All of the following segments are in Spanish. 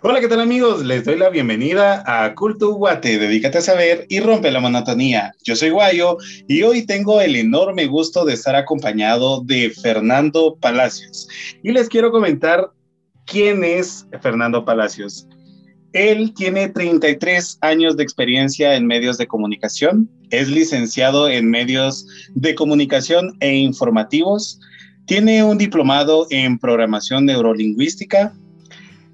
Hola, ¿qué tal amigos? Les doy la bienvenida a Culto Guate, dedícate a saber y rompe la monotonía. Yo soy Guayo y hoy tengo el enorme gusto de estar acompañado de Fernando Palacios. Y les quiero comentar quién es Fernando Palacios. Él tiene 33 años de experiencia en medios de comunicación, es licenciado en medios de comunicación e informativos, tiene un diplomado en programación neurolingüística,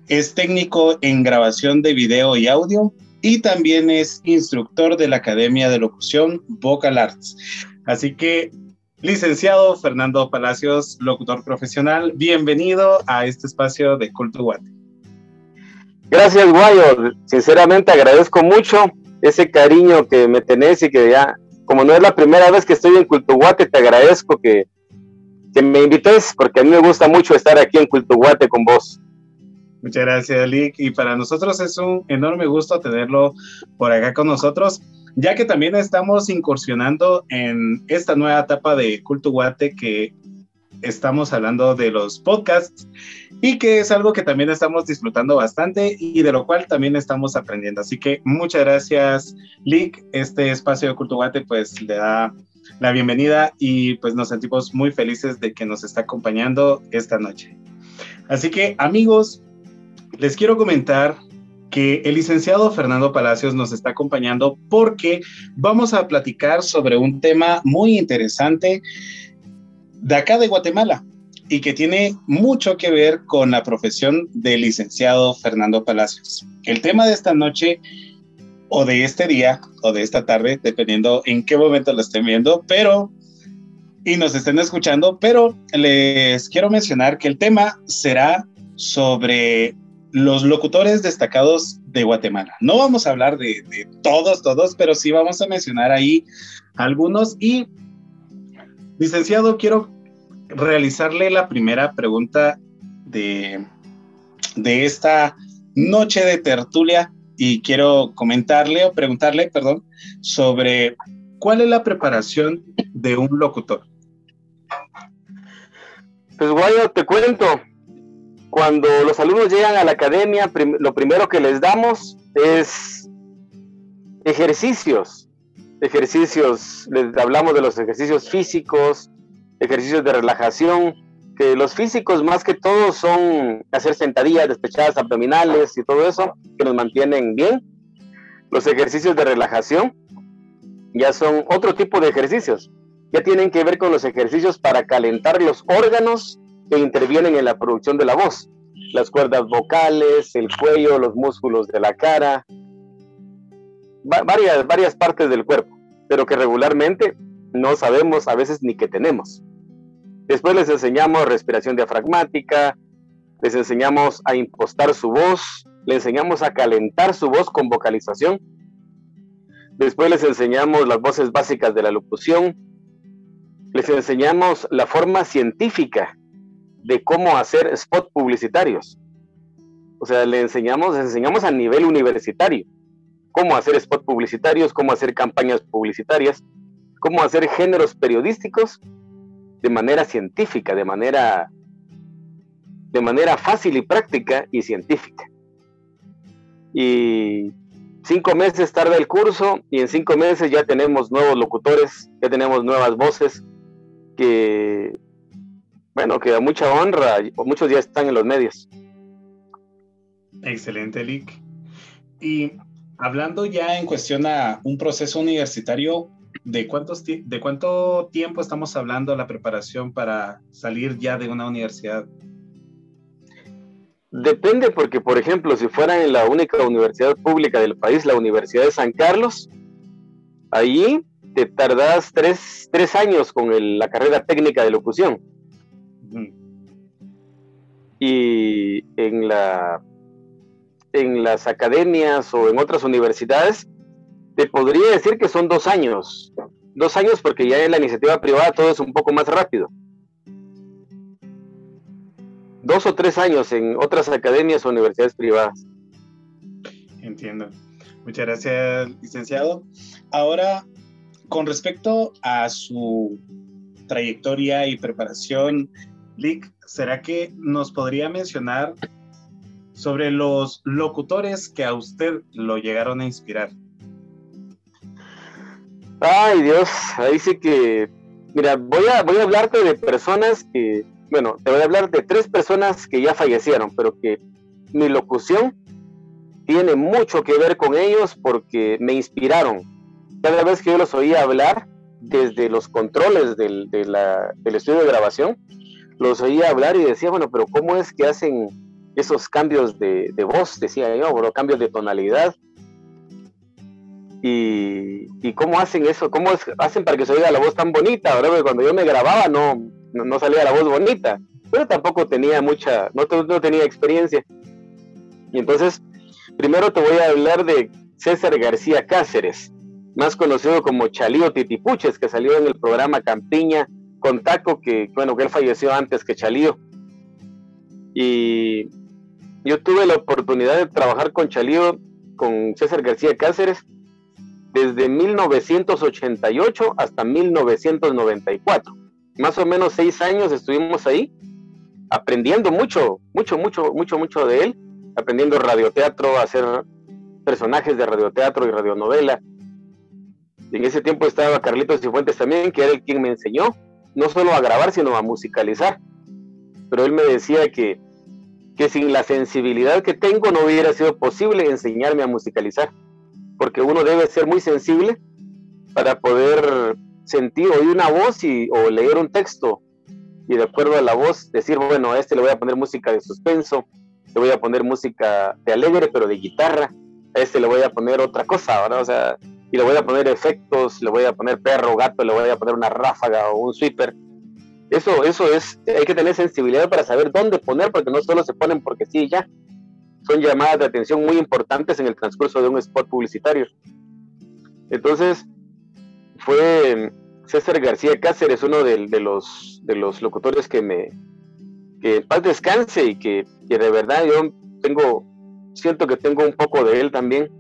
es técnico en grabación de video y audio y también es instructor de la Academia de Locución Vocal Arts. Así que, licenciado Fernando Palacios, locutor profesional, bienvenido a este espacio de Culto Guate. Gracias, Guayo. Sinceramente agradezco mucho ese cariño que me tenés y que ya, como no es la primera vez que estoy en Culto Guate, te agradezco que, que me invites, porque a mí me gusta mucho estar aquí en Culto Guate con vos. Muchas gracias, Lick. Y para nosotros es un enorme gusto tenerlo por acá con nosotros, ya que también estamos incursionando en esta nueva etapa de Culto Guate que estamos hablando de los podcasts y que es algo que también estamos disfrutando bastante y de lo cual también estamos aprendiendo. Así que muchas gracias, Lick. Este espacio de Culto Guate pues le da la bienvenida y pues nos sentimos muy felices de que nos está acompañando esta noche. Así que amigos, les quiero comentar que el licenciado Fernando Palacios nos está acompañando porque vamos a platicar sobre un tema muy interesante de acá de Guatemala y que tiene mucho que ver con la profesión del licenciado Fernando Palacios. El tema de esta noche o de este día o de esta tarde, dependiendo en qué momento lo estén viendo, pero y nos estén escuchando, pero les quiero mencionar que el tema será sobre los locutores destacados de Guatemala. No vamos a hablar de, todos, todos, pero sí vamos a mencionar ahí algunos. Y, licenciado, quiero realizarle la primera pregunta de, de esta noche de tertulia y quiero comentarle o preguntarle, perdón, sobre cuál es la preparación de un locutor. Pues Guayo, te cuento, cuando los alumnos llegan a la academia, lo primero que les damos es ejercicios. Ejercicios, les hablamos de los ejercicios físicos, ejercicios de relajación, que los físicos más que todo son hacer sentadillas, despechadas abdominales y todo eso, que nos mantienen bien. Los ejercicios de relajación ya son otro tipo de ejercicios, ya tienen que ver con los ejercicios para calentar los órganos que intervienen en la producción de la voz. Las cuerdas vocales, el cuello, los músculos de la cara, varias, varias partes del cuerpo, pero que regularmente no sabemos a veces ni que tenemos. Después les enseñamos respiración diafragmática, les enseñamos a impostar su voz, les enseñamos a calentar su voz con vocalización. Después les enseñamos las voces básicas de la locución. Les enseñamos la forma científica de cómo hacer spot publicitarios. O sea, le enseñamos, enseñamos a nivel universitario cómo hacer spot publicitarios, cómo hacer campañas publicitarias, cómo hacer géneros periodísticos de manera científica, de manera de manera fácil y práctica y científica. Y cinco meses tarda el curso y en cinco meses ya tenemos nuevos locutores, ya tenemos nuevas voces que bueno, que mucha honra, muchos ya están en los medios. Excelente, Lick. Y hablando ya en cuestión a un proceso universitario, ¿de, cuántos, ¿de cuánto tiempo estamos hablando la preparación para salir ya de una universidad? Depende, porque por ejemplo, si fuera en la única universidad pública del país, la Universidad de San Carlos, ahí te tardas tres, tres años con la carrera técnica de locución y en, la, en las academias o en otras universidades, te podría decir que son dos años. Dos años porque ya en la iniciativa privada todo es un poco más rápido. Dos o tres años en otras academias o universidades privadas. Entiendo. Muchas gracias, licenciado. Ahora, con respecto a su trayectoria y preparación Lick, ¿será que nos podría mencionar sobre los locutores que a usted lo llegaron a inspirar. Ay Dios, ahí sí que, mira, voy a, voy a hablarte de personas que, bueno, te voy a hablar de tres personas que ya fallecieron, pero que mi locución tiene mucho que ver con ellos porque me inspiraron. Cada vez que yo los oía hablar desde los controles del, del estudio de grabación, los oía hablar y decía, bueno, pero ¿cómo es que hacen esos cambios de, de voz? Decía yo, bueno, cambios de tonalidad. Y, y, cómo hacen eso, cómo hacen para que se oiga la voz tan bonita, ¿verdad? Porque cuando yo me grababa no, no, salía la voz bonita, pero tampoco tenía mucha, no, no tenía experiencia. Y entonces, primero te voy a hablar de César García Cáceres, más conocido como Chalío Titipuches, que salió en el programa Campiña con Taco, que bueno, que él falleció antes que Chalío. Y yo tuve la oportunidad de trabajar con Chalío, con César García Cáceres, desde 1988 hasta 1994. Más o menos seis años estuvimos ahí, aprendiendo mucho, mucho, mucho, mucho, mucho de él, aprendiendo radioteatro, hacer personajes de radioteatro y radionovela. En ese tiempo estaba Carlitos Cifuentes también, que era el quien me enseñó no solo a grabar, sino a musicalizar. Pero él me decía que, que sin la sensibilidad que tengo no hubiera sido posible enseñarme a musicalizar, porque uno debe ser muy sensible para poder sentir, oír una voz y, o leer un texto y de acuerdo a la voz decir, bueno, a este le voy a poner música de suspenso, le voy a poner música de alegre, pero de guitarra, a este le voy a poner otra cosa, ¿verdad? O sea, y le voy a poner efectos, le voy a poner perro, gato, le voy a poner una ráfaga o un sweeper. Eso, eso es, hay que tener sensibilidad para saber dónde poner, porque no solo se ponen porque sí, ya. Son llamadas de atención muy importantes en el transcurso de un spot publicitario. Entonces, fue César García Cáceres, uno de, los, de los locutores que me, que paz descanse y que, que, de verdad yo tengo, siento que tengo un poco de él también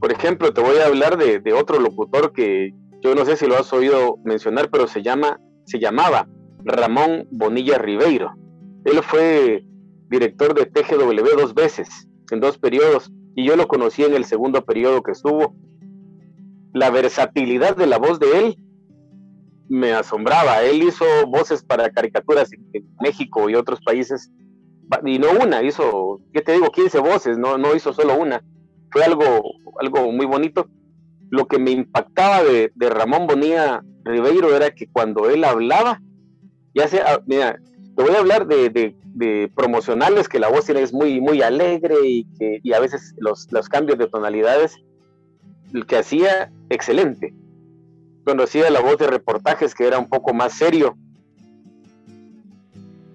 por ejemplo, te voy a hablar de, otro locutor que yo no sé si lo has oído mencionar, pero se llama, se llamaba Ramón Bonilla Ribeiro. Él fue director de TGW dos veces, en dos periodos, y yo lo conocí en el segundo periodo que estuvo. La versatilidad de la voz de él me asombraba. Él hizo voces para caricaturas en México y otros países, y no una, hizo, ¿qué te digo? 15 voces, no, no hizo solo una fue algo, algo muy bonito. Lo que me impactaba de, Ramón Bonilla Ribeiro era que cuando él hablaba, ya sea, mira, te voy a hablar de, promocionales, que la voz es muy, muy alegre y que y a veces los, los cambios de tonalidades, el que hacía excelente. Cuando hacía la voz de reportajes, que era un poco más serio,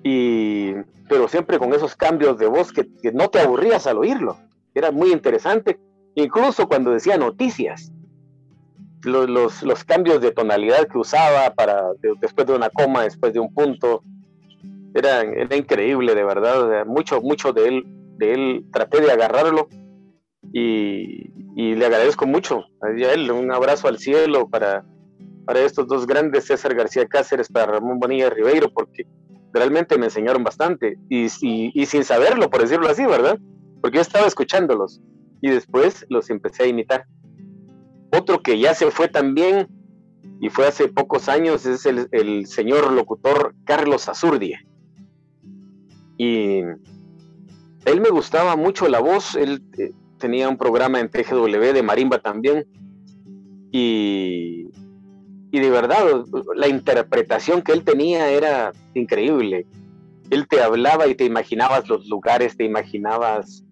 y, pero siempre con esos cambios de voz que no te aburrías al oírlo era muy interesante, incluso cuando decía noticias, los, los, cambios de tonalidad que usaba para después de una coma, después de un punto, era, era increíble, de verdad, mucho, mucho de él, de él traté de agarrarlo y, y le agradezco mucho a él, un abrazo al cielo para, para estos dos grandes, César García Cáceres, para Ramón Bonilla Ribeiro, porque realmente me enseñaron bastante y, y, y sin saberlo, por decirlo así, ¿verdad? Porque yo estaba escuchándolos y después los empecé a imitar. Otro que ya se fue también y fue hace pocos años es el, señor locutor Carlos Azurdia. Y él me gustaba mucho la voz, él eh, tenía un programa en TGW de marimba también y, y de verdad la interpretación que él tenía era increíble. Él te hablaba y te imaginabas los lugares, te imaginabas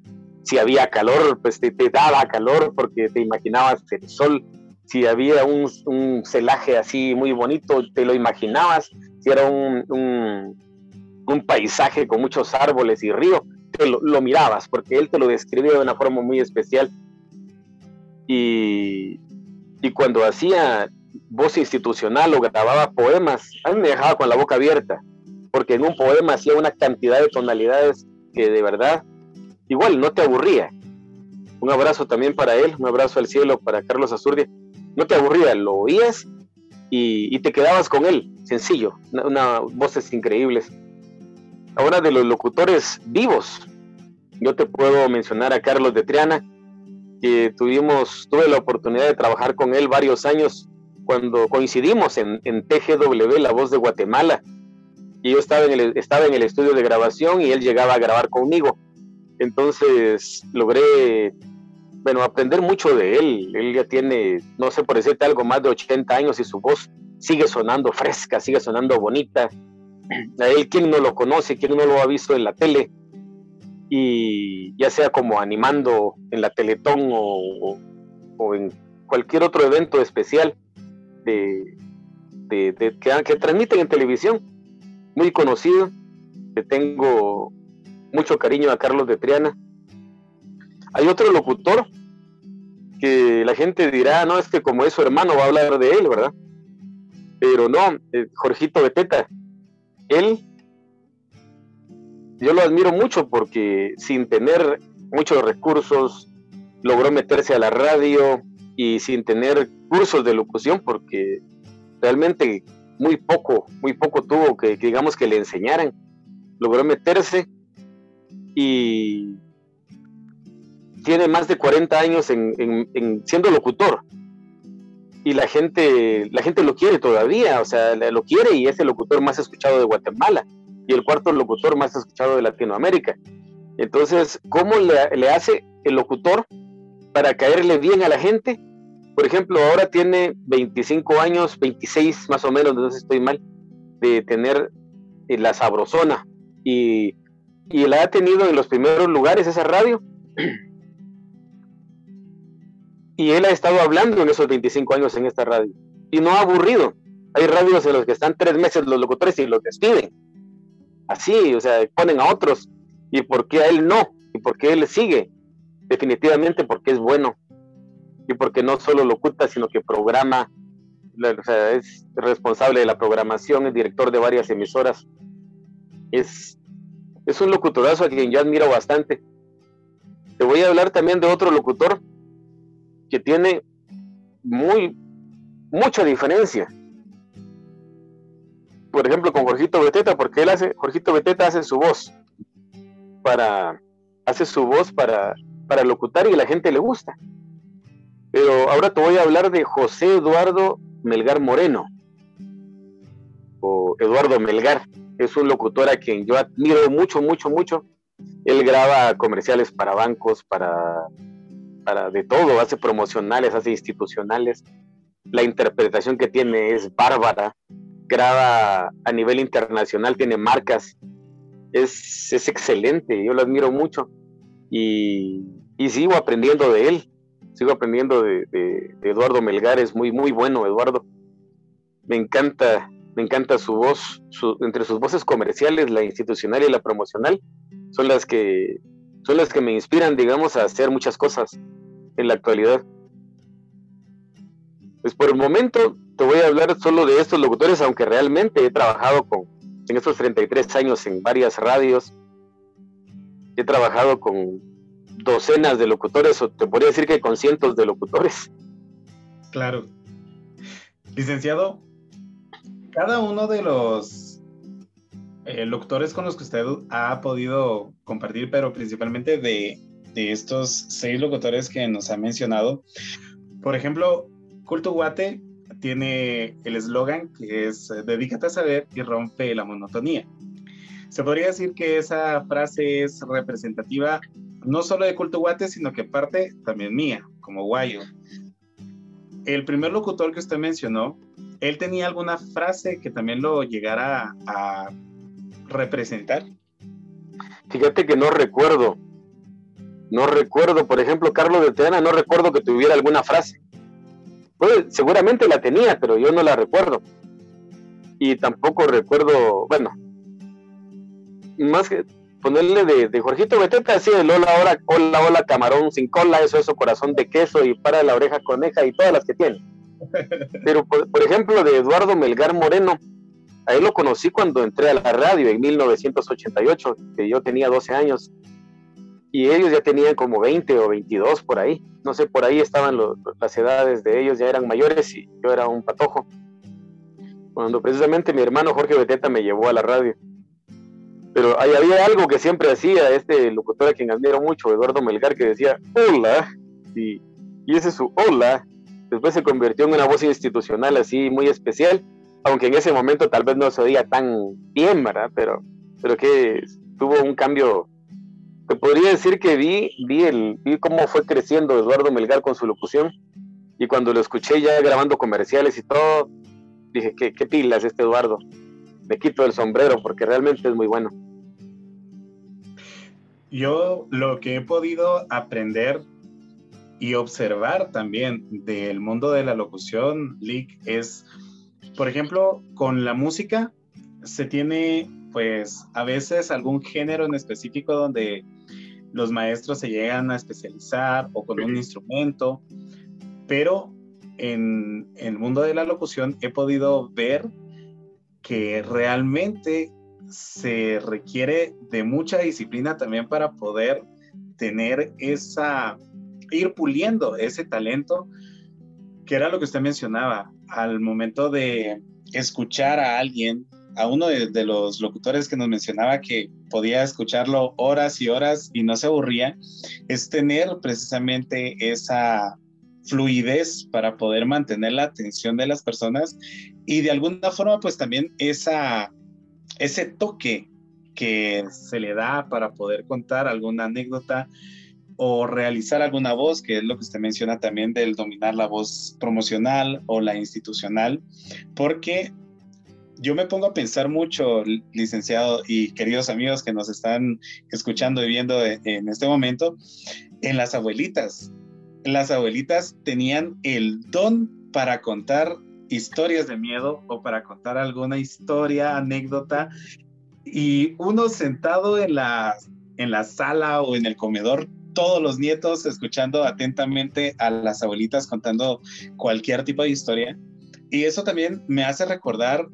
si había calor, pues te, daba calor porque te imaginabas el sol, si había un, celaje así muy bonito, te lo imaginabas, si era un, un, paisaje con muchos árboles y río, te lo, mirabas porque él te lo describía de una forma muy especial. Y, y cuando hacía voz institucional o grababa poemas, a mí me dejaba con la boca abierta, porque en un poema hacía una cantidad de tonalidades que de verdad igual no te aburría. Un abrazo también para él, un abrazo al cielo para Carlos Azurdia. No te aburría, lo oías y, te quedabas con él, sencillo, una, voces increíbles. Ahora de los locutores vivos, Yo te puedo mencionar a Carlos de Triana, que tuvimos, tuve la oportunidad de trabajar con él varios años cuando coincidimos en, en TGW, La Voz de Guatemala. Y yo estaba en, el, estaba en el estudio de grabación y él llegaba a grabar conmigo. Entonces logré, bueno, aprender mucho de él. Él ya tiene, no sé por decirte algo, más de 80 años y su voz sigue sonando fresca, sigue sonando bonita. A él, quien no lo conoce, quien no lo ha visto en la tele, y ya sea como animando en la Teletón o, en cualquier otro evento especial de, de, que, que, transmiten en televisión, muy conocido, que tengo mucho cariño a Carlos de Triana. Hay otro locutor que la gente dirá, no, es que como es su hermano va a hablar de él, ¿verdad? Pero no, eh, Jorgito Beteta, él, yo lo admiro mucho porque sin tener muchos recursos, logró meterse a la radio y sin tener cursos de locución, porque realmente muy poco, muy poco tuvo que, digamos que le enseñaran. Logró meterse y tiene más de 40 años en siendo locutor y la gente, la gente lo quiere todavía, o sea, lo quiere y es el locutor más escuchado de Guatemala y el cuarto locutor más escuchado de Latinoamérica. Entonces, ¿cómo le, hace el locutor para caerle bien a la gente? Por ejemplo, ahora tiene 25 años, 26 más o menos, no sé si estoy mal, de tener eh, la sabrosona y, y la ha tenido en los primeros lugares esa radio y él ha estado hablando en esos 25 años en esta radio. Y no ha aburrido. Hay radios en los que están tres meses los locutores y los despiden. Así, o sea, ponen a otros. ¿Y por qué a él no? ¿Y por qué él sigue? Definitivamente porque es bueno. Y porque no solo locuta, sino que programa. O sea, es responsable de la programación, es director de varias emisoras. Es, es un locutorazo a quien yo admiro bastante. Te voy a hablar también de otro locutor que tiene muy mucha diferencia. Por ejemplo, con Jorgito Beteta, porque él hace, Jorgito Beteta hace su voz para, hace su voz para, para locutar y la gente le gusta. Pero ahora te voy a hablar de José Eduardo Melgar Moreno, o Eduardo Melgar. Es un locutor a quien yo admiro mucho, mucho, mucho. Él graba comerciales para bancos, para para de todo, hace promocionales, hace institucionales. La interpretación que tiene es bárbara, graba a nivel internacional, tiene marcas, es, es excelente, yo lo admiro mucho y, y, sigo aprendiendo de él, sigo aprendiendo de, de, Eduardo Melgar, es muy, muy bueno Eduardo. Me encanta, me encanta su voz, entre sus voces comerciales, la institucional y la promocional, son las que son las que me inspiran, digamos, a hacer muchas cosas en la actualidad. Pues por el momento te voy a hablar solo de estos locutores, aunque realmente he trabajado con, en estos 33 años en varias radios, he trabajado con docenas de locutores, o te podría decir que con cientos de locutores. Claro. Licenciado, cada uno de los eh, locutores con los que usted ha podido compartir, pero principalmente de, estos seis locutores que nos ha mencionado. Por ejemplo, Culto Guate tiene el eslogan que es eh, dedícate a saber y rompe la monotonía. Se podría decir que esa frase es representativa no solo de Culto Guate, sino que parte también mía, como guayo. El primer locutor que usted mencionó, él tenía alguna frase que también lo llegara a representar? Fíjate que no recuerdo. No recuerdo, por ejemplo, Carlos de Teana, no recuerdo que tuviera alguna frase. Pues, seguramente la tenía, pero yo no la recuerdo. Y tampoco recuerdo, bueno, más que ponerle de, de Jorgito Beteta, así de Lola, hola, hola, hola, camarón sin cola, eso, eso, corazón de queso y para la oreja coneja y todas las que tiene. Pero, por ejemplo, de Eduardo Melgar Moreno, a él lo conocí cuando entré a la radio en 1988, que yo tenía 12 años. Y ellos ya tenían como 20 o 22 por ahí. No sé, por ahí estaban las edades de ellos, ya eran mayores y yo era un patojo. Cuando precisamente mi hermano Jorge Beteta me llevó a la radio. Pero ahí había algo que siempre hacía este locutor a quien admiro mucho, Eduardo Melgar, que decía hola, y, y ese su hola, después se convirtió en una voz institucional así muy especial, aunque en ese momento tal vez no se oía tan bien. Pero, pero que tuvo un cambio, te podría decir que vi, vi, el, vi cómo fue creciendo Eduardo Melgar con su locución, y cuando lo escuché ya grabando comerciales y todo, dije, qué, qué pilas este Eduardo me quito el sombrero porque realmente es muy bueno. Yo lo que he podido aprender y observar también del mundo de la locución, Lick, es, por ejemplo, con la música se tiene pues a veces algún género en específico donde los maestros se llegan a especializar o con un instrumento, pero en, en el mundo de la locución he podido ver que realmente se requiere de mucha disciplina también para poder tener esa, ir puliendo ese talento, que era lo que usted mencionaba, al momento de escuchar a alguien, a uno de, los locutores que nos mencionaba que podía escucharlo horas y horas y no se aburría, es tener precisamente esa fluidez para poder mantener la atención de las personas y de alguna forma pues también esa, ese toque que se le da para poder contar alguna anécdota o realizar alguna voz, que es lo que usted menciona también del dominar la voz promocional o la institucional, porque yo me pongo a pensar mucho, licenciado y queridos amigos que nos están escuchando y viendo en este momento, en las abuelitas las abuelitas tenían el don para contar historias de miedo o para contar alguna historia, anécdota, y uno sentado en la, en la sala o en el comedor, todos los nietos escuchando atentamente a las abuelitas contando cualquier tipo de historia. Y eso también me hace recordar,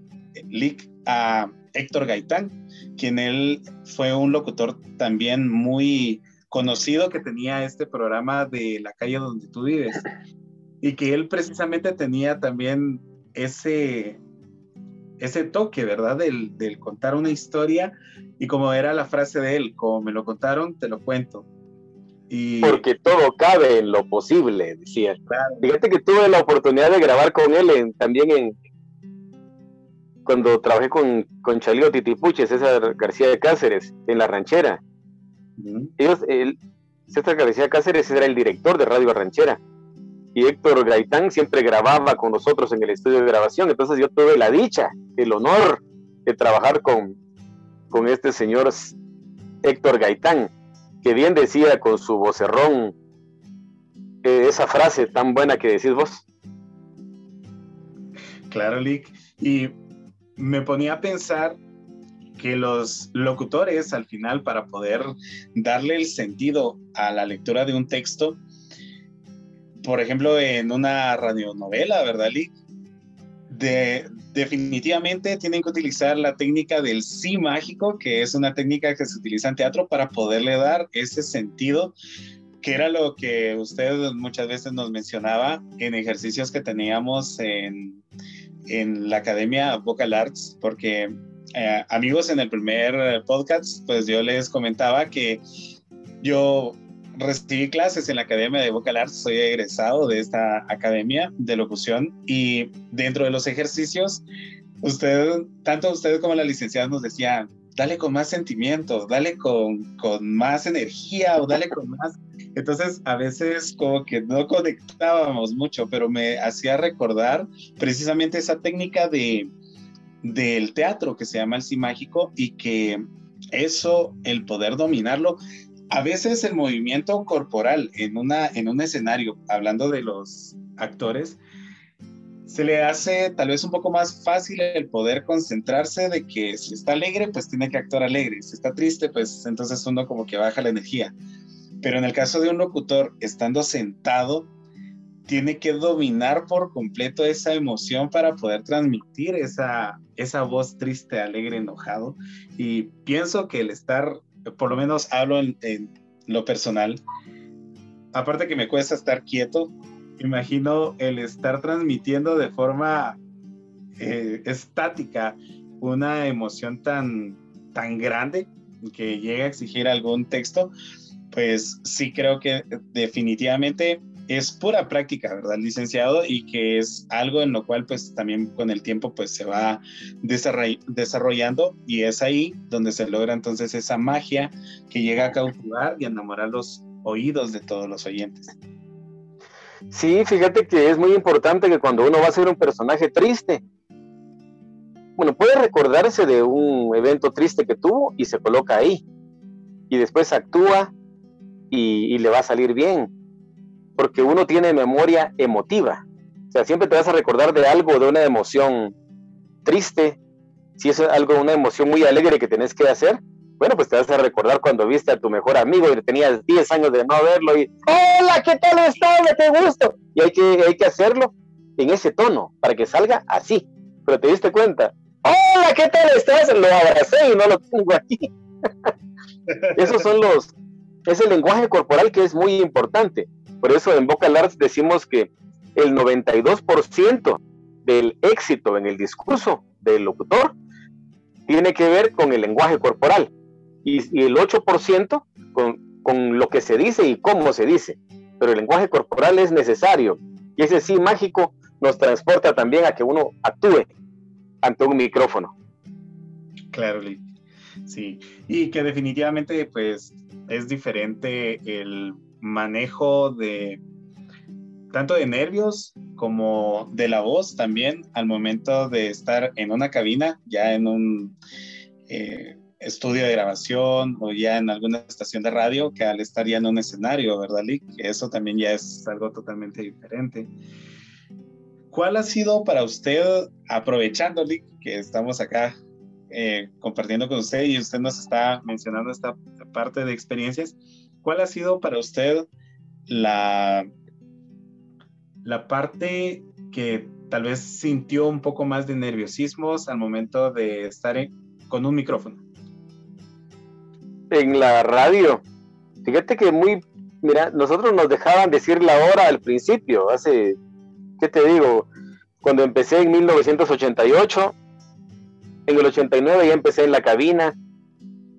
Lick, a Héctor Gaitán, quien él fue un locutor también muy conocido que tenía este programa de la calle donde tú vives y que él precisamente tenía también ese, ese toque, ¿verdad? Del, contar una historia y como era la frase de él, como me lo contaron, te lo cuento. Y... Porque todo cabe en lo posible, decía. Fíjate que tuve la oportunidad de grabar con él también en cuando trabajé con, con Chalío Titipuche, César García de Cáceres, en la ranchera. Ellos, el, César García Cáceres era el director de Radio Ranchera y Héctor Gaitán siempre grababa con nosotros en el estudio de grabación, entonces yo tuve la dicha, el honor de trabajar con, con este señor Héctor Gaitán, que bien decía con su vocerrón eh, esa frase tan buena que decís vos. Claro, Lick. Y me ponía a pensar que los locutores al final para poder darle el sentido a la lectura de un texto, por ejemplo en una radionovela, ¿verdad, Lee? De, definitivamente tienen que utilizar la técnica del sí mágico, que es una técnica que se utiliza en teatro para poderle dar ese sentido, que era lo que usted muchas veces nos mencionaba en ejercicios que teníamos en, en la Academia Vocal Arts, porque eh, amigos, en el primer podcast, pues yo les comentaba que yo recibí clases en la Academia de Vocal Arts, soy egresado de esta academia de locución y dentro de los ejercicios, usted, tanto usted como la licenciada nos decían, dale con más sentimiento, dale con, con más energía o dale con más... Entonces, a veces como que no conectábamos mucho, pero me hacía recordar precisamente esa técnica de del teatro que se llama el sí mágico y que eso, el poder dominarlo, a veces el movimiento corporal en, una, en un escenario, hablando de los actores, se le hace tal vez un poco más fácil el poder concentrarse de que si está alegre, pues tiene que actuar alegre, si está triste, pues entonces uno como que baja la energía. Pero en el caso de un locutor, estando sentado, tiene que dominar por completo esa emoción para poder transmitir esa, esa voz triste, alegre, enojado. Y pienso que el estar, por lo menos hablo en, lo personal, aparte que me cuesta estar quieto, imagino el estar transmitiendo de forma eh, estática una emoción tan tan grande que llega a exigir algún texto, pues sí creo que definitivamente es pura práctica, ¿verdad, licenciado? Y que es algo en lo cual pues también con el tiempo pues se va desarrollando y es ahí donde se logra entonces esa magia que llega a cautivar y enamorar los oídos de todos los oyentes. Sí, fíjate que es muy importante que cuando uno va a ser un personaje triste, bueno, puede recordarse de un evento triste que tuvo y se coloca ahí. Y después actúa y, le va a salir bien. Porque uno tiene memoria emotiva. O sea, siempre te vas a recordar de algo, de una emoción triste. Si es algo, una emoción muy alegre que tenés que hacer, bueno, pues te vas a recordar cuando viste a tu mejor amigo y tenías 10 años de no verlo y, hola, ¿qué tal estás? ¡Qué gusto! Y hay que, hay que hacerlo en ese tono para que salga así. Pero te diste cuenta, hola, ¿qué tal estás? Lo abracé y no lo tengo aquí. Esos son los, es el lenguaje corporal que es muy importante. Por eso en Vocal Arts decimos que el 92% del éxito en el discurso del locutor tiene que ver con el lenguaje corporal y, el 8% con, con lo que se dice y cómo se dice. Pero el lenguaje corporal es necesario y ese sí mágico nos transporta también a que uno actúe ante un micrófono. Claro, sí. Y que definitivamente pues es diferente el manejo de tanto de nervios como de la voz también al momento de estar en una cabina, ya en un eh, estudio de grabación o ya en alguna estación de radio que al estar ya en un escenario, ¿verdad, Lick? Eso también ya es algo totalmente diferente. ¿Cuál ha sido para usted, aprovechando, Lick, que estamos acá eh, compartiendo con usted y usted nos está mencionando esta parte de experiencias, ¿cuál ha sido para usted la, la parte que tal vez sintió un poco más de nerviosismos al momento de estar con un micrófono? en la radio. Fíjate que muy, mira, nosotros nos dejaban decir la hora al principio, hace, ¿qué te digo? Cuando empecé en 1988, en el 89 ya empecé en la cabina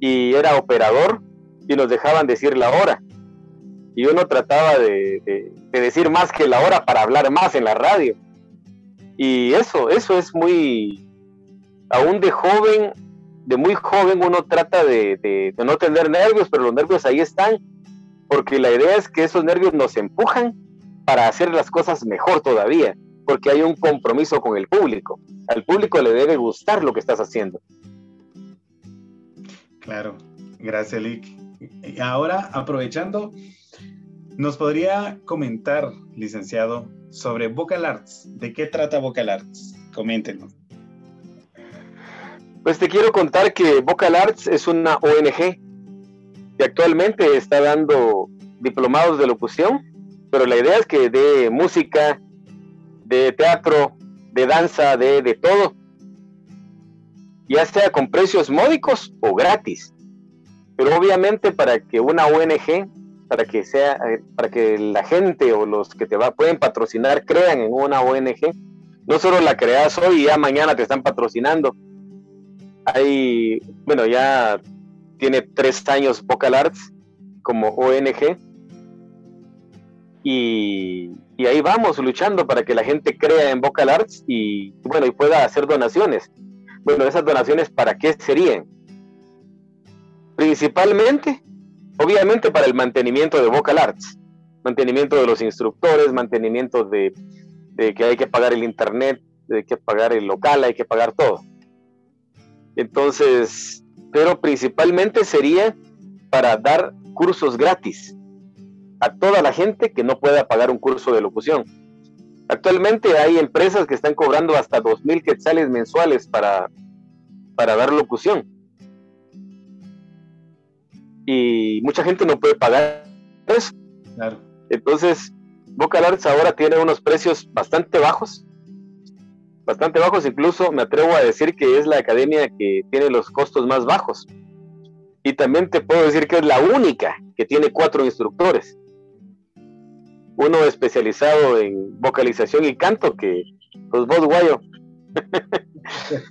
y era operador y nos dejaban decir la hora. Y uno trataba de, de decir más que la hora para hablar más en la radio. Y eso, eso es muy, aún de joven, de muy joven uno trata de, no tener nervios, pero los nervios ahí están, porque la idea es que esos nervios nos empujan para hacer las cosas mejor todavía, porque hay un compromiso con el público. Al público le debe gustar lo que estás haciendo. Claro, gracias Lick. Ahora, aprovechando, ¿nos podría comentar, licenciado, sobre Vocal Arts? ¿De qué trata Vocal Arts? Coméntenos. Pues te quiero contar que Vocal Arts es una ONG que actualmente está dando diplomados de locución, pero la idea es que de música, de teatro, de danza, de, de todo, ya sea con precios módicos o gratis. Pero obviamente para que una ONG, para que sea, eh, para que la gente o los que te va, pueden patrocinar crean en una ONG, no solo la creas hoy y ya mañana te están patrocinando, hay, bueno, ya tiene tres años Vocal Arts como ONG y, ahí vamos luchando para que la gente crea en Vocal Arts y bueno, y pueda hacer donaciones. Bueno, esas donaciones para qué serían? Principalmente, obviamente para el mantenimiento de Vocal Arts, mantenimiento de los instructores, mantenimiento de, que hay que pagar el internet, de que pagar el local, hay que pagar todo. Entonces, pero principalmente sería para dar cursos gratis a toda la gente que no pueda pagar un curso de locución. Actualmente hay empresas que están cobrando hasta dos mil quetzales mensuales para, para dar locución. Y mucha gente no puede pagar eso. Entonces, Vocal Arts ahora tiene unos precios bastante bajos bastante bajos, incluso me atrevo a decir que es la academia que tiene los costos más bajos. Y también te puedo decir que es la única que tiene cuatro instructores. Uno especializado en vocalización y canto, que pues vos guayo.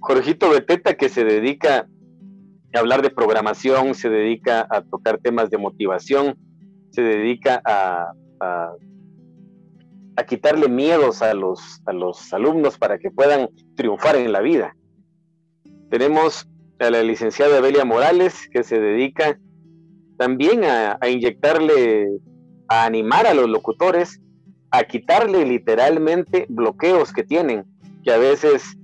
Jorgito Beteta que se dedica hablar de programación, se dedica a tocar temas de motivación, se dedica a, a, quitarle miedos a los, a los alumnos para que puedan triunfar en la vida. Tenemos a la licenciada Belia Morales, que se dedica también a, a inyectarle, a animar a los locutores, a quitarle literalmente bloqueos que tienen, que a veces,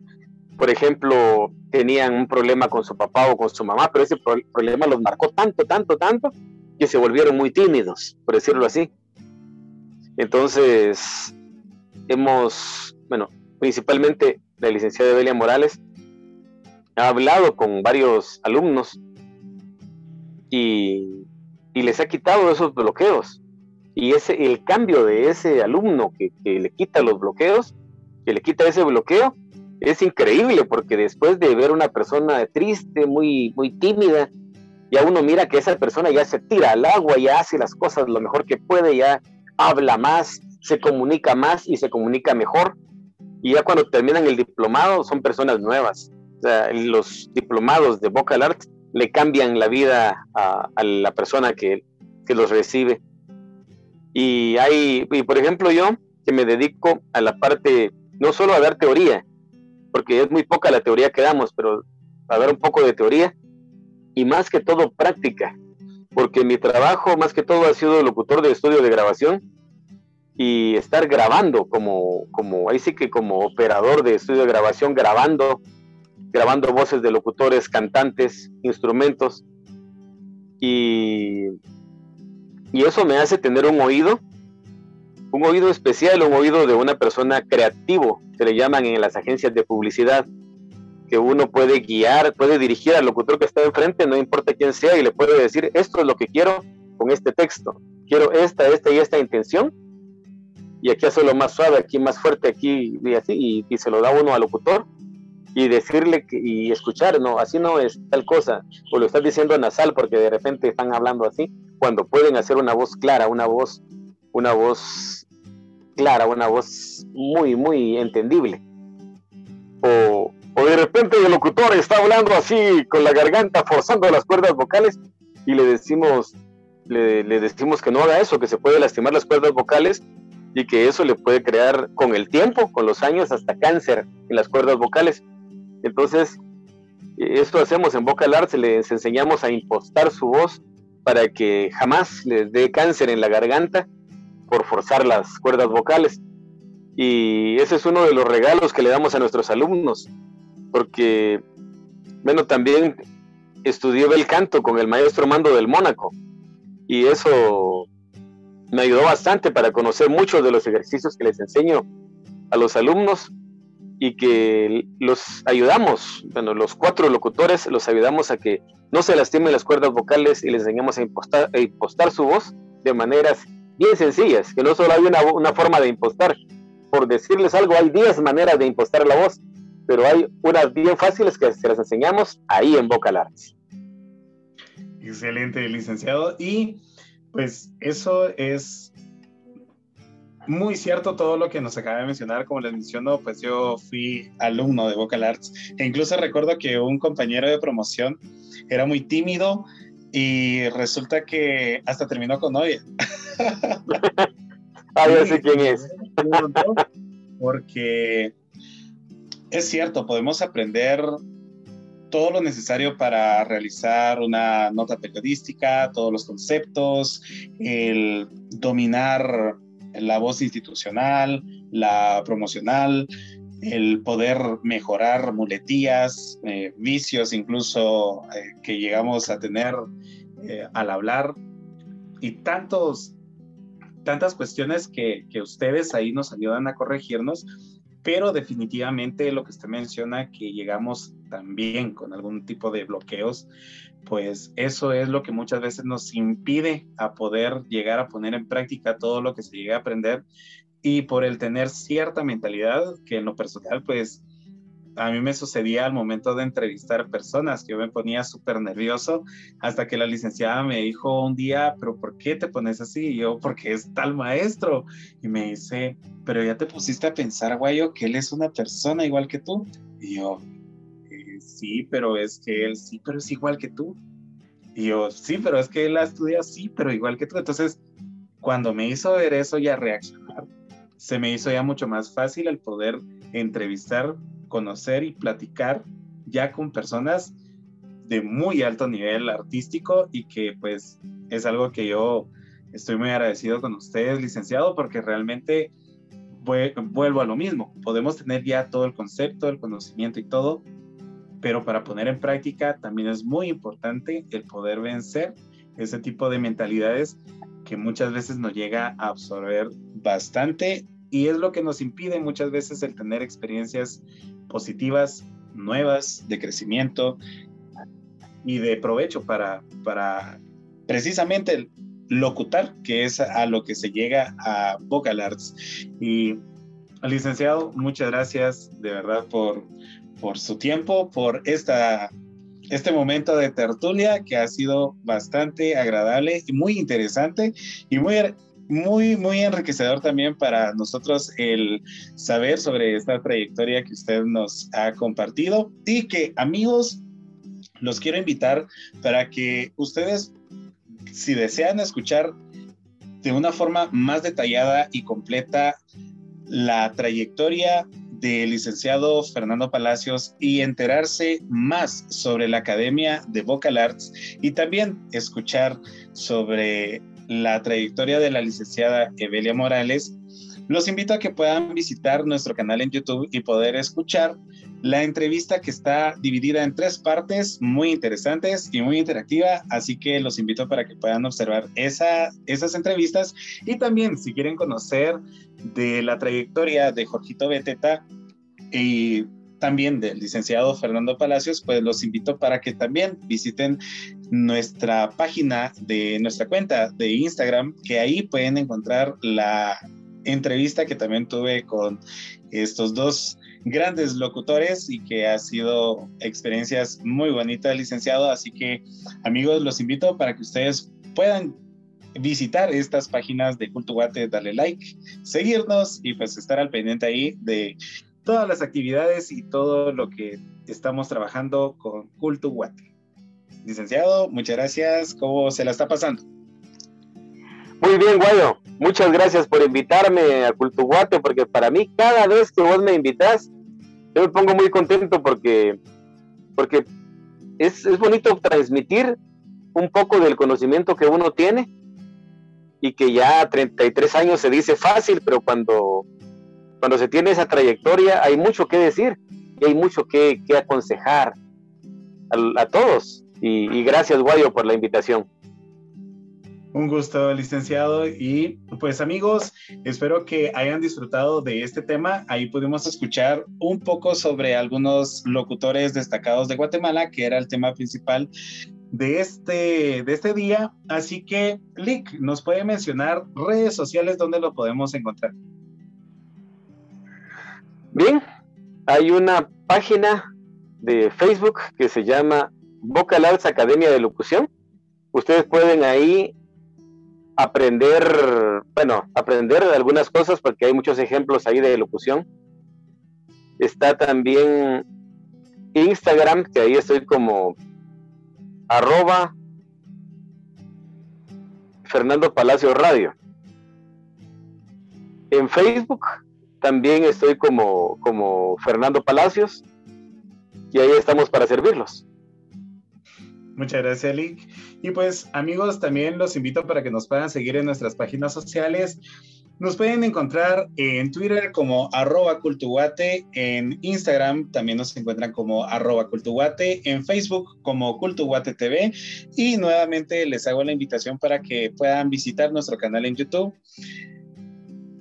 por ejemplo, tenían un problema con su papá o con su mamá, pero ese problema los marcó tanto, tanto, tanto, que se volvieron muy tímidos, por decirlo así. Entonces, hemos, bueno, principalmente la licenciada Belia Morales, ha hablado con varios alumnos y, les ha quitado esos bloqueos. Y ese, el cambio de ese alumno que, le quita los bloqueos, que le quita ese bloqueo, es increíble porque después de ver una persona triste, muy, muy tímida, ya uno mira que esa persona ya se tira al agua, ya hace las cosas lo mejor que puede, ya habla más, se comunica más y se comunica mejor. Y ya cuando terminan el diplomado son personas nuevas los diplomados de Vocal Arts le cambian la vida a, la persona que, los recibe. Y hay, y por ejemplo, yo que me dedico a la parte, no solo a dar teoría, porque es muy poca la teoría que damos, pero a dar un poco de teoría y más que todo práctica, porque mi trabajo más que todo ha sido locutor de estudio de grabación y estar grabando como, como ahí sí que como operador de estudio de grabación, grabando grabando voces de locutores, cantantes, instrumentos. Y, y eso me hace tener un oído, un oído especial, un oído de una persona creativo, se le llaman en las agencias de publicidad, que uno puede guiar, puede dirigir al locutor que está enfrente, no importa quién sea, y le puede decir, esto es lo que quiero con este texto, quiero esta, esta y esta intención, y aquí hace lo más suave, aquí más fuerte, aquí y así, y, se lo da uno al locutor, y decirle y escuchar, no, así no es tal cosa, o lo estás diciendo nasal porque de repente están hablando así, cuando pueden hacer una voz clara, una voz, una voz clara, una voz muy, muy entendible. O, o de repente el locutor está hablando así con la garganta, forzando las cuerdas vocales, y le decimos, le, decimos que no haga eso, que se puede lastimar las cuerdas vocales y que eso le puede crear con el tiempo, con los años, hasta cáncer en las cuerdas vocales. Entonces, esto hacemos en Vocal Arts, les enseñamos a impostar su voz para que jamás les dé cáncer en la garganta por forzar las cuerdas vocales. Y ese es uno de los regalos que le damos a nuestros alumnos, porque, bueno, también estudié bel canto con el maestro Mando del Mónaco, y eso me ayudó bastante para conocer muchos de los ejercicios que les enseño a los alumnos y que los ayudamos, bueno, los cuatro locutores los ayudamos a que no se lastimen las cuerdas vocales y les enseñamos a impostar, a impostar su voz de maneras bien sencillas, que no solo hay una, una forma de impostar, por decirles algo, hay 10 maneras de impostar la voz, pero hay unas bien fáciles que se las enseñamos ahí en Vocal Arts. Excelente, licenciado. Y pues eso es muy cierto todo lo que nos acaba de mencionar. Como les menciono, pues yo fui alumno de Vocal Arts e incluso recuerdo que un compañero de promoción era muy tímido y resulta que hasta terminó con novia. Quién es. Porque es cierto, podemos aprender todo lo necesario para realizar una nota periodística, todos los conceptos, el dominar la voz institucional, la promocional, el poder mejorar muletías, eh, vicios incluso eh, que llegamos a tener eh, al hablar. Y tantos, tantas cuestiones que, que ustedes ahí nos ayudan a corregirnos, pero definitivamente lo que usted menciona, que llegamos también con algún tipo de bloqueos, pues eso es lo que muchas veces nos impide a poder llegar a poner en práctica todo lo que se llega a aprender y por el tener cierta mentalidad que en lo personal pues a mí me sucedía al momento de entrevistar personas que yo me ponía súper nervioso hasta que la licenciada me dijo un día, pero ¿por qué te pones así? Y yo, porque es tal maestro. Y me dice, pero ya te pusiste a pensar, guayo, que él es una persona igual que tú. Y yo, sí, pero es que él, sí, pero es igual que tú. Y yo, sí, pero es que él ha estudiado, sí, pero igual que tú. Entonces, cuando me hizo ver eso y a reaccionar, se me hizo ya mucho más fácil el poder entrevistar, conocer y platicar ya con personas de muy alto nivel artístico y que pues es algo que yo estoy muy agradecido con ustedes, licenciado, porque realmente vuelvo a lo mismo. Podemos tener ya todo el concepto, el conocimiento y todo, pero para poner en práctica también es muy importante el poder vencer ese tipo de mentalidades que muchas veces nos llega a absorber bastante y es lo que nos impide muchas veces el tener experiencias positivas, nuevas, de crecimiento y de provecho para, para precisamente locutar, que es a lo que se llega a Vocal Arts. Y licenciado, muchas gracias de verdad por, por su tiempo, por esta, este momento de tertulia que ha sido bastante agradable y muy interesante y muy muy, muy enriquecedor también para nosotros el saber sobre esta trayectoria que usted nos ha compartido. Y que amigos, los quiero invitar para que ustedes, si desean escuchar de una forma más detallada y completa la trayectoria del licenciado Fernando Palacios y enterarse más sobre la Academia de Vocal Arts y también escuchar sobre la trayectoria de la licenciada Evelia Morales, los invito a que puedan visitar nuestro canal en YouTube y poder escuchar la entrevista que está dividida en tres partes muy interesantes y muy interactiva, así que los invito para que puedan observar esa, esas entrevistas. Y también si quieren conocer de la trayectoria de Jorgito Beteta y también del licenciado Fernando Palacios, pues los invito para que también visiten nuestra página de nuestra cuenta de Instagram, que ahí pueden encontrar la entrevista que también tuve con estos dos grandes locutores y que ha sido experiencias muy bonitas, licenciado. Así que amigos, los invito para que ustedes puedan visitar estas páginas de Culto Guate, darle like, seguirnos y pues estar al pendiente ahí de todas las actividades y todo lo que estamos trabajando con Culto Guate. Licenciado, muchas gracias. ¿Cómo se la está pasando? Muy bien, Guayo. Muchas gracias por invitarme a Cultuguate, porque para mí cada vez que vos me invitas, yo me pongo muy contento porque, porque es, es bonito transmitir un poco del conocimiento que uno tiene y que ya a 33 años se dice fácil, pero cuando, cuando se tiene esa trayectoria hay mucho que decir y hay mucho que, aconsejar a, a todos. Y, gracias, Guayo, por la invitación. Un gusto, licenciado. Y pues amigos, espero que hayan disfrutado de este tema. Ahí pudimos escuchar un poco sobre algunos locutores destacados de Guatemala, que era el tema principal de este, de este día. Así que, Lick, ¿nos puede mencionar redes sociales donde lo podemos encontrar? Bien, hay una página de Facebook que se llama Vocal Arts Academia de Locución. Ustedes pueden ahí aprender, bueno, aprender algunas cosas porque hay muchos ejemplos ahí de locución. Está también Instagram, que ahí estoy como arroba Fernando Palacio Radio. En Facebook también estoy como, como Fernando Palacios y ahí estamos para servirlos. Muchas gracias, Lick. Y pues, amigos, también los invito para que nos puedan seguir en nuestras páginas sociales. Nos pueden encontrar en Twitter como arroba cultuguate, en Instagram también nos encuentran como arroba cultuguate, en Facebook como cultuguate TV y nuevamente les hago la invitación para que puedan visitar nuestro canal en YouTube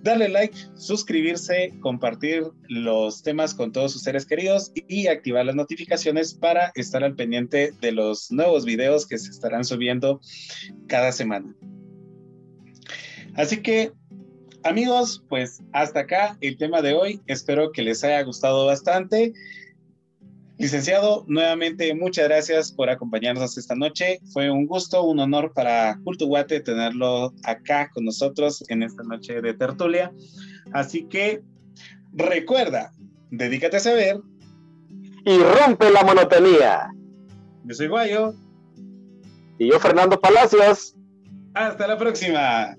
darle like, suscribirse, compartir los temas con todos sus seres queridos y activar las notificaciones para estar al pendiente de los nuevos videos que se estarán subiendo cada semana. Así que, amigos, pues hasta acá el tema de hoy. Espero que les haya gustado bastante. Licenciado, nuevamente muchas gracias por acompañarnos esta noche. Fue un gusto, un honor para Guate tenerlo acá con nosotros en esta noche de tertulia. Así que recuerda, dedícate a saber y rompe la monotonía. Yo soy Guayo. Y yo, Fernando Palacios. Hasta la próxima.